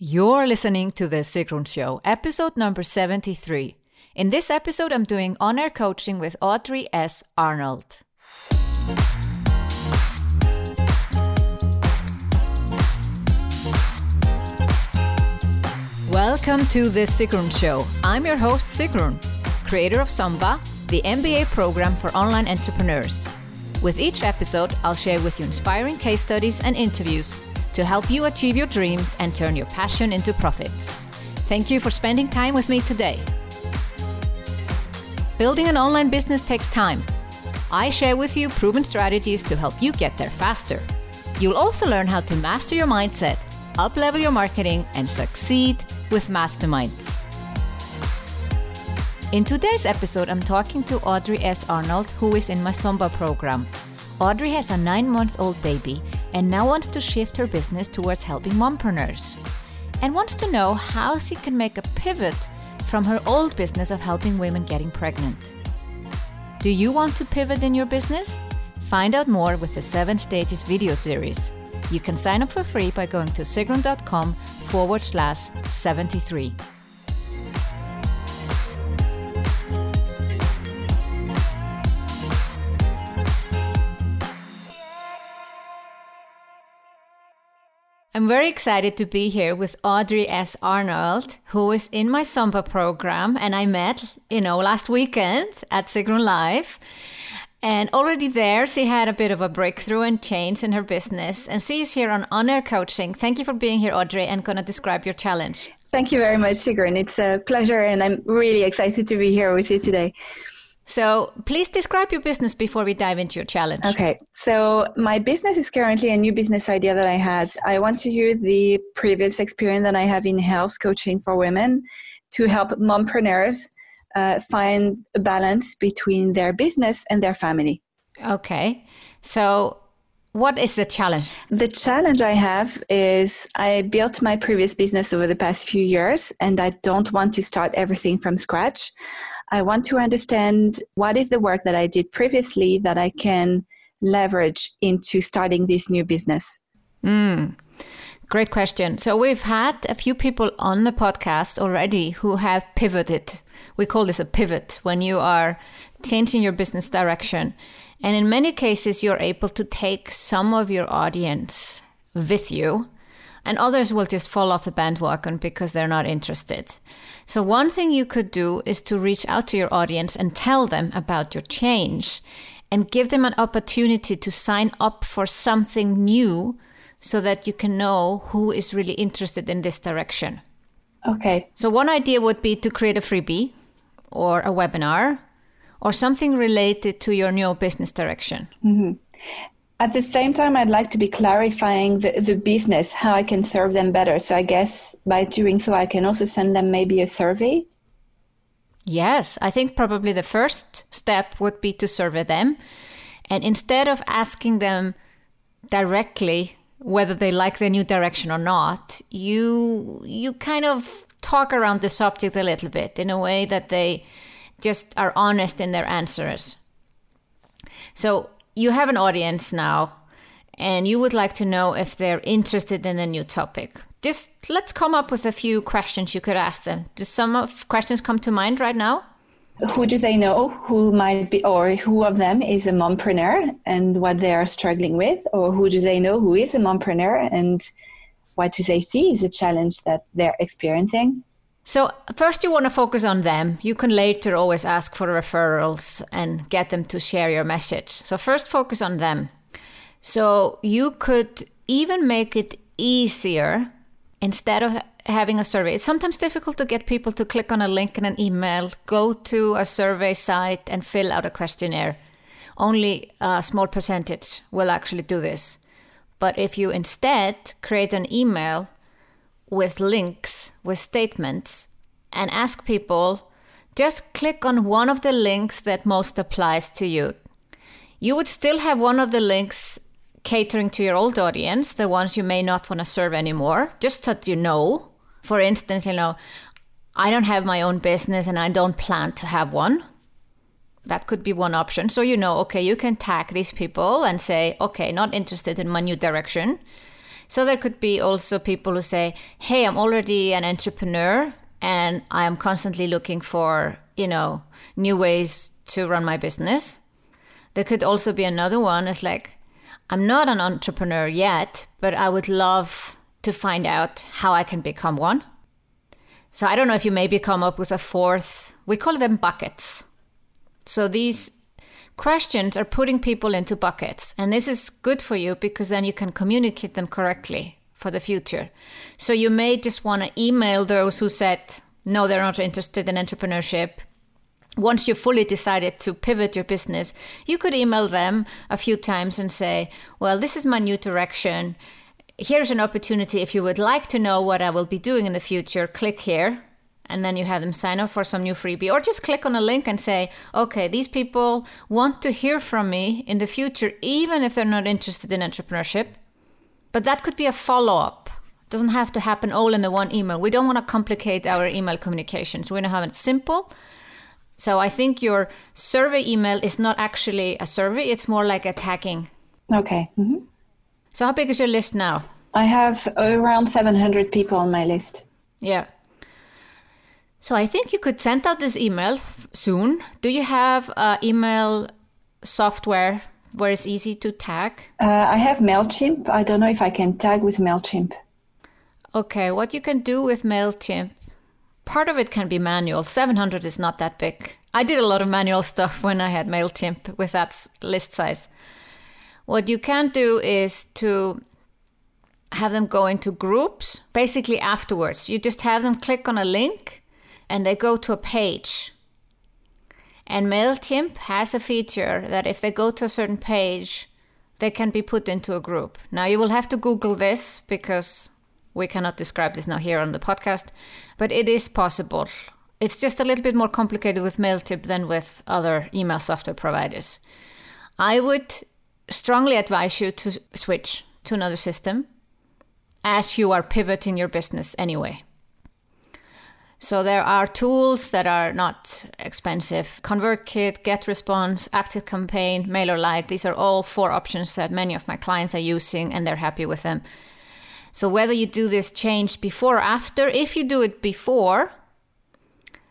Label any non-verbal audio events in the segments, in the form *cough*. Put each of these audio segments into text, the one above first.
You're listening to The Sigrun Show, episode number 73. In this episode, I'm doing on air coaching with Audrey S. Arnold. Welcome to The Sigrun Show. I'm your host, Sigrun, creator of Samba, the MBA program for online entrepreneurs. With each episode, I'll share with you inspiring case studies and interviews to help you achieve your dreams and turn your passion into profits. Thank you for spending time with me today. Building an online business takes time. I share with you proven strategies to help you get there faster. You'll also learn how to master your mindset, uplevel your marketing, and succeed with masterminds. In today's episode, I'm talking to Audrey S. Arnold, who is in my Samba program. Audrey has a nine month old baby and now wants to shift her business towards helping mompreneurs and wants to know how she can make a pivot from her old business of helping women getting pregnant. Do you want to pivot in your business? Find out more with the 7 Stages video series. You can sign up for free by going to sigrun.com forward slash 73. I'm very excited to be here with Audrey S. Arnold, who is in my Samba program, and I met, you know, last weekend at Sigrun Live. And already there, she had a bit of a breakthrough and change in her business. And she is here on On Air Coaching. Thank you for being here, Audrey, and going to describe your challenge. Thank you very much, Sigrun. It's a pleasure, and I'm really excited to be here with you today. So please describe your business before we dive into your challenge. Okay. So my business is currently a new business idea that I had. I want to use the previous experience that I have in health coaching for women to help mompreneurs uh, find a balance between their business and their family. Okay. So what is the challenge? The challenge I have is I built my previous business over the past few years and I don't want to start everything from scratch. I want to understand what is the work that I did previously that I can leverage into starting this new business. Mm, great question. So, we've had a few people on the podcast already who have pivoted. We call this a pivot when you are changing your business direction. And in many cases, you're able to take some of your audience with you and others will just fall off the bandwagon because they're not interested. So, one thing you could do is to reach out to your audience and tell them about your change and give them an opportunity to sign up for something new so that you can know who is really interested in this direction. Okay. So, one idea would be to create a freebie or a webinar or something related to your new business direction. Mm-hmm. At the same time, I'd like to be clarifying the, the business, how I can serve them better. So I guess by doing so, I can also send them maybe a survey. Yes, I think probably the first step would be to survey them. And instead of asking them directly whether they like the new direction or not, you you kind of talk around the subject a little bit in a way that they just are honest in their answers. So you have an audience now and you would like to know if they're interested in a new topic. Just let's come up with a few questions you could ask them. Do some of questions come to mind right now? Who do they know who might be, or who of them is a mompreneur and what they are struggling with? Or who do they know who is a mompreneur and what do they see is a challenge that they're experiencing? So, first, you want to focus on them. You can later always ask for referrals and get them to share your message. So, first, focus on them. So, you could even make it easier instead of having a survey. It's sometimes difficult to get people to click on a link in an email, go to a survey site, and fill out a questionnaire. Only a small percentage will actually do this. But if you instead create an email with links, with statements, and ask people just click on one of the links that most applies to you. You would still have one of the links catering to your old audience, the ones you may not want to serve anymore, just so that you know. For instance, you know, I don't have my own business and I don't plan to have one. That could be one option. So you know, okay, you can tag these people and say, okay, not interested in my new direction. So there could be also people who say, "Hey, I'm already an entrepreneur and I am constantly looking for, you know, new ways to run my business." There could also be another one is like, "I'm not an entrepreneur yet, but I would love to find out how I can become one." So I don't know if you maybe come up with a fourth. We call them buckets. So these questions are putting people into buckets. And this is good for you because then you can communicate them correctly for the future. So you may just want to email those who said, no, they're not interested in entrepreneurship. Once you fully decided to pivot your business, you could email them a few times and say, well, this is my new direction. Here's an opportunity. If you would like to know what I will be doing in the future, click here and then you have them sign up for some new freebie or just click on a link and say okay these people want to hear from me in the future even if they're not interested in entrepreneurship. But that could be a follow-up. It doesn't have to happen all in the one email. We don't want to complicate our email communications. We want to have it simple. So i think your survey email is not actually a survey it's more like a tagging. Okay mm-hmm. so how big is your list now? I have around 700 people on my list. Yeah so I think you could send out this email soon. Do you have uh, email software where it's easy to tag? Uh, I have MailChimp. I don't know if I can tag with MailChimp. Okay, what you can do with MailChimp, part of it can be manual. 700 is not that big. I did a lot of manual *laughs* stuff when I had MailChimp with that list size. What you can do is to have them go into groups basically afterwards. You just have them click on a link and they go to a page. And MailChimp has a feature that if they go to a certain page, they can be put into a group. Now, you will have to Google this because we cannot describe this now here on the podcast, but it is possible. It's just a little bit more complicated with MailChimp than with other email software providers. I would strongly advise you to switch to another system as you are pivoting your business anyway. So there are tools that are not expensive. ConvertKit, GetResponse, ActiveCampaign, MailerLite. These are all four options that many of my clients are using and they're happy with them. So whether you do this change before or after, if you do it before,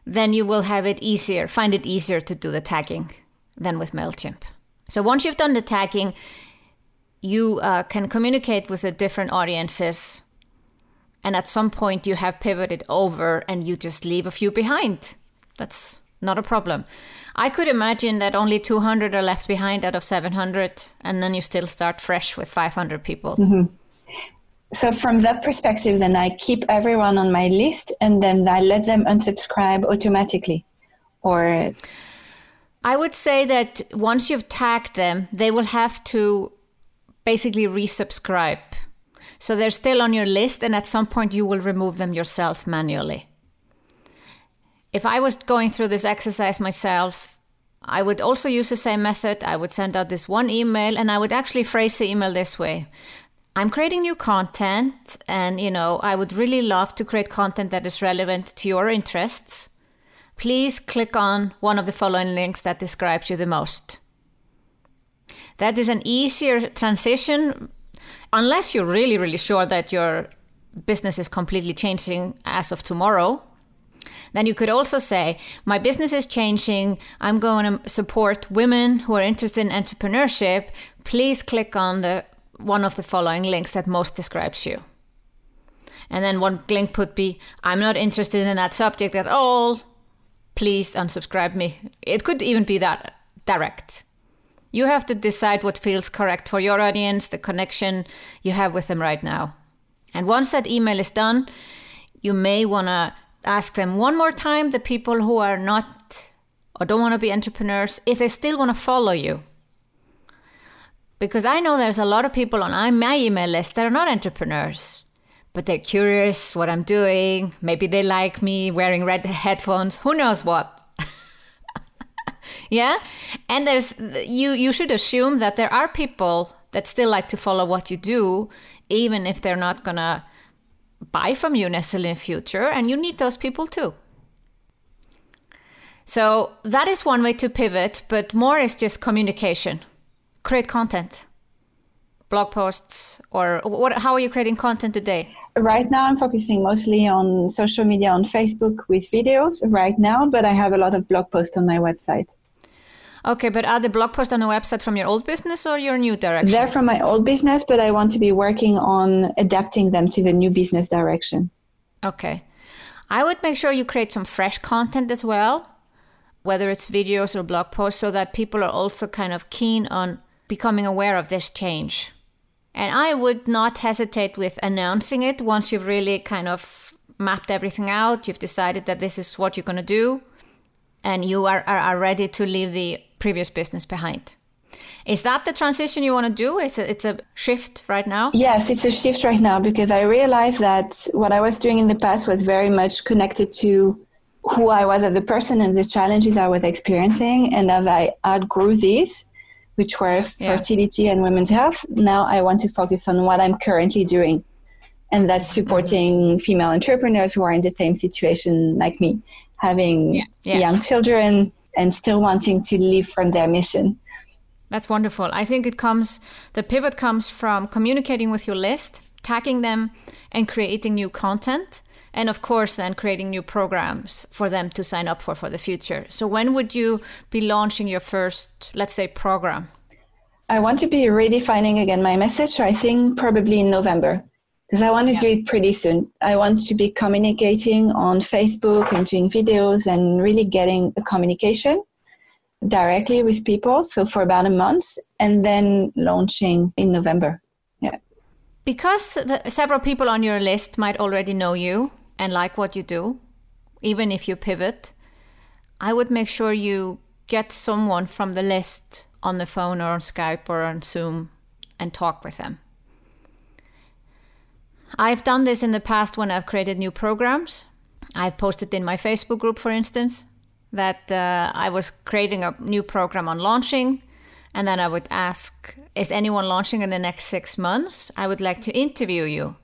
then you will have it easier, find it easier to do the tagging than with MailChimp. So once you've done the tagging, you uh, can communicate with the different audiences and at some point you have pivoted over and you just leave a few behind. That's not a problem. I could imagine that only 200 are left behind out of 700, and then you still start fresh with 500 people. Mm-hmm. So, from that perspective, then I keep everyone on my list and then I let them unsubscribe automatically. Or. I would say that once you've tagged them, they will have to basically resubscribe so they're still on your list, and at some point you will remove them yourself manually. If I was going through this exercise myself, I would also use the same method. I would send out this one email, and I would actually phrase the email this way. I'm creating new content, and you know, I would really love to create content that is relevant to your interests. Please click on one of the following links that describes you the most. That is an easier transition unless you're really, really sure that your business is completely changing as of tomorrow, then you could also say, My business is changing. I'm going to support women who are interested in entrepreneurship. Please click on the one of the following links that most describes you. And then one link could be, I'm not interested in that subject at all. Please unsubscribe me. It could even be that direct. You have to decide what feels correct for your audience, the connection you have with them right now. And once that email is done, you may want to ask them one more time the people who are not or don't want to be entrepreneurs if they still want to follow you. Because I know there's a lot of people on my email list that are not entrepreneurs, but they're curious what I'm doing. Maybe they like me wearing red headphones, who knows what yeah and there's you you should assume that there are people that still like to follow what you do even if they're not gonna buy from you necessarily in the future and you need those people too so that is one way to pivot but more is just communication create content blog posts, or what? How are you creating content today? Right now, I'm focusing mostly on social media on Facebook with videos right now, but I have a lot of blog posts on my website. Okay, but are the blog posts on the website from your old business or your new direction? They're from my old business, but I want to be working on adapting them to the new business direction. Okay. I would make sure you create some fresh content as well, whether it's videos or blog posts, so that people are also kind of keen on becoming aware of this change. And I would not hesitate with announcing it once you've really kind of mapped everything out, you've decided that this is what you're going to do, and you are, are, are ready to leave the previous business behind. Is that the transition you want to do? It's a, it's a shift right now? Yes, it's a shift right now because I realized that what I was doing in the past was very much connected to who I was as a person and the challenges I was experiencing. And as I outgrew these, which were fertility yeah. and women's health, now I want to focus on what I'm currently doing. And that's mm-hmm. supporting mm-hmm. female entrepreneurs who are in the same situation like me, having yeah. Yeah. young children and still wanting to live from their mission. That's wonderful. I think it comes, the pivot comes from communicating with your list, tagging them, and creating new content. And of course, then creating new programs for them to sign up for for the future. So, when would you be launching your first, let's say, program? I want to be redefining again my message. So I think probably in November because I want to yeah. do it pretty soon. I want to be communicating on Facebook and doing videos and really getting a communication directly with people. So for about a month and then launching in November. Yeah. Because the, several people on your list might already know you and like what you do, even if you pivot, I would make sure you get someone from the list on the phone or on Skype or on Zoom and talk with them. I've done this in the past when I've created new programs. I've posted in my Facebook group, for instance, that uh, I was creating a new program on launching. And then I would ask, is anyone launching in the next six months? I would like to interview you.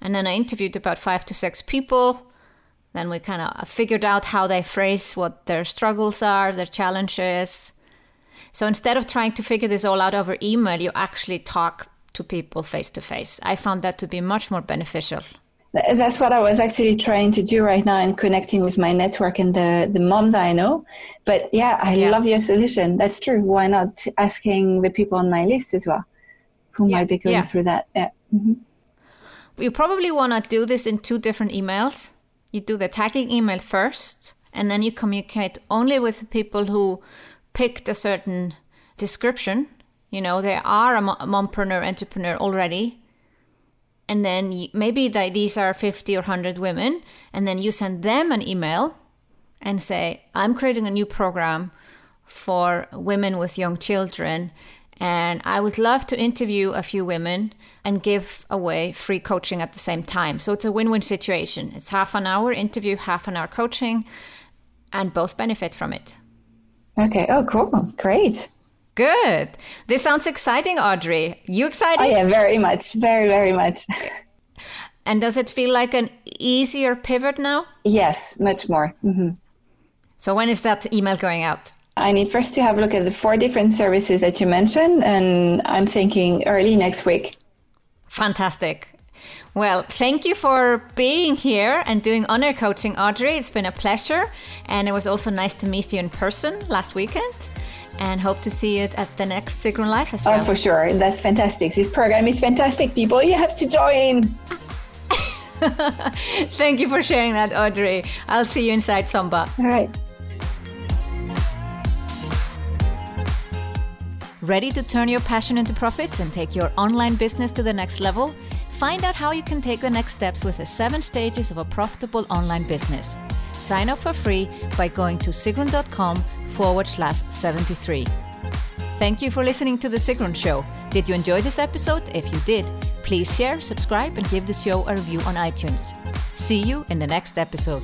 And then I interviewed about five to six people. Then we kind of figured out how they phrase what their struggles are, their challenges. So instead of trying to figure this all out over email, you actually talk to people face to face. I found that to be much more beneficial. That's what I was actually trying to do right now and connecting with my network and the, the mom that I know. But yeah, I yeah. love your solution. That's true. Why not asking the people on my list as well who yeah. might be going yeah. through that? Yeah. Mm-hmm. You probably want to do this in two different emails. You do the tagging email first, and then you communicate only with the people who picked a certain description. You know, they are a mompreneur, entrepreneur already. And then maybe the, these are 50 or 100 women and then you send them an email and say i'm creating a new program for women with young children and i would love to interview a few women and give away free coaching at the same time. So it's a win-win situation. It's half an hour interview half an hour coaching and both benefit from it. Okay. Oh cool. Great Good. This sounds exciting, Audrey. You excited? Oh, yeah, very much. Very, very much. and does it feel like an easier pivot now? Yes, much more. Mm-hmm. So, when is that email going out? I need first to have a look at the four different services that you mentioned, and I'm thinking early next week. Fantastic. Well, thank you for being here and doing on air coaching, Audrey. It's been a pleasure. And it was also nice to meet you in person last weekend and hope to see you at the next Sigrun Live as oh, well. Oh, for sure. That's fantastic. This program is fantastic, people. You have to join. *laughs* Thank you for sharing that, Audrey. I'll see you inside Samba. All right. Ready to turn your passion into profits and take your online business to the next level? Find out how you can take the next steps with the seven stages of a profitable online business. Sign up for free by going to sigrun.com forward slash 73. Thank you for listening to The Sigrun Show. Did you enjoy this episode? If you did, please share, subscribe, and give the show a review on iTunes. See you in the next episode.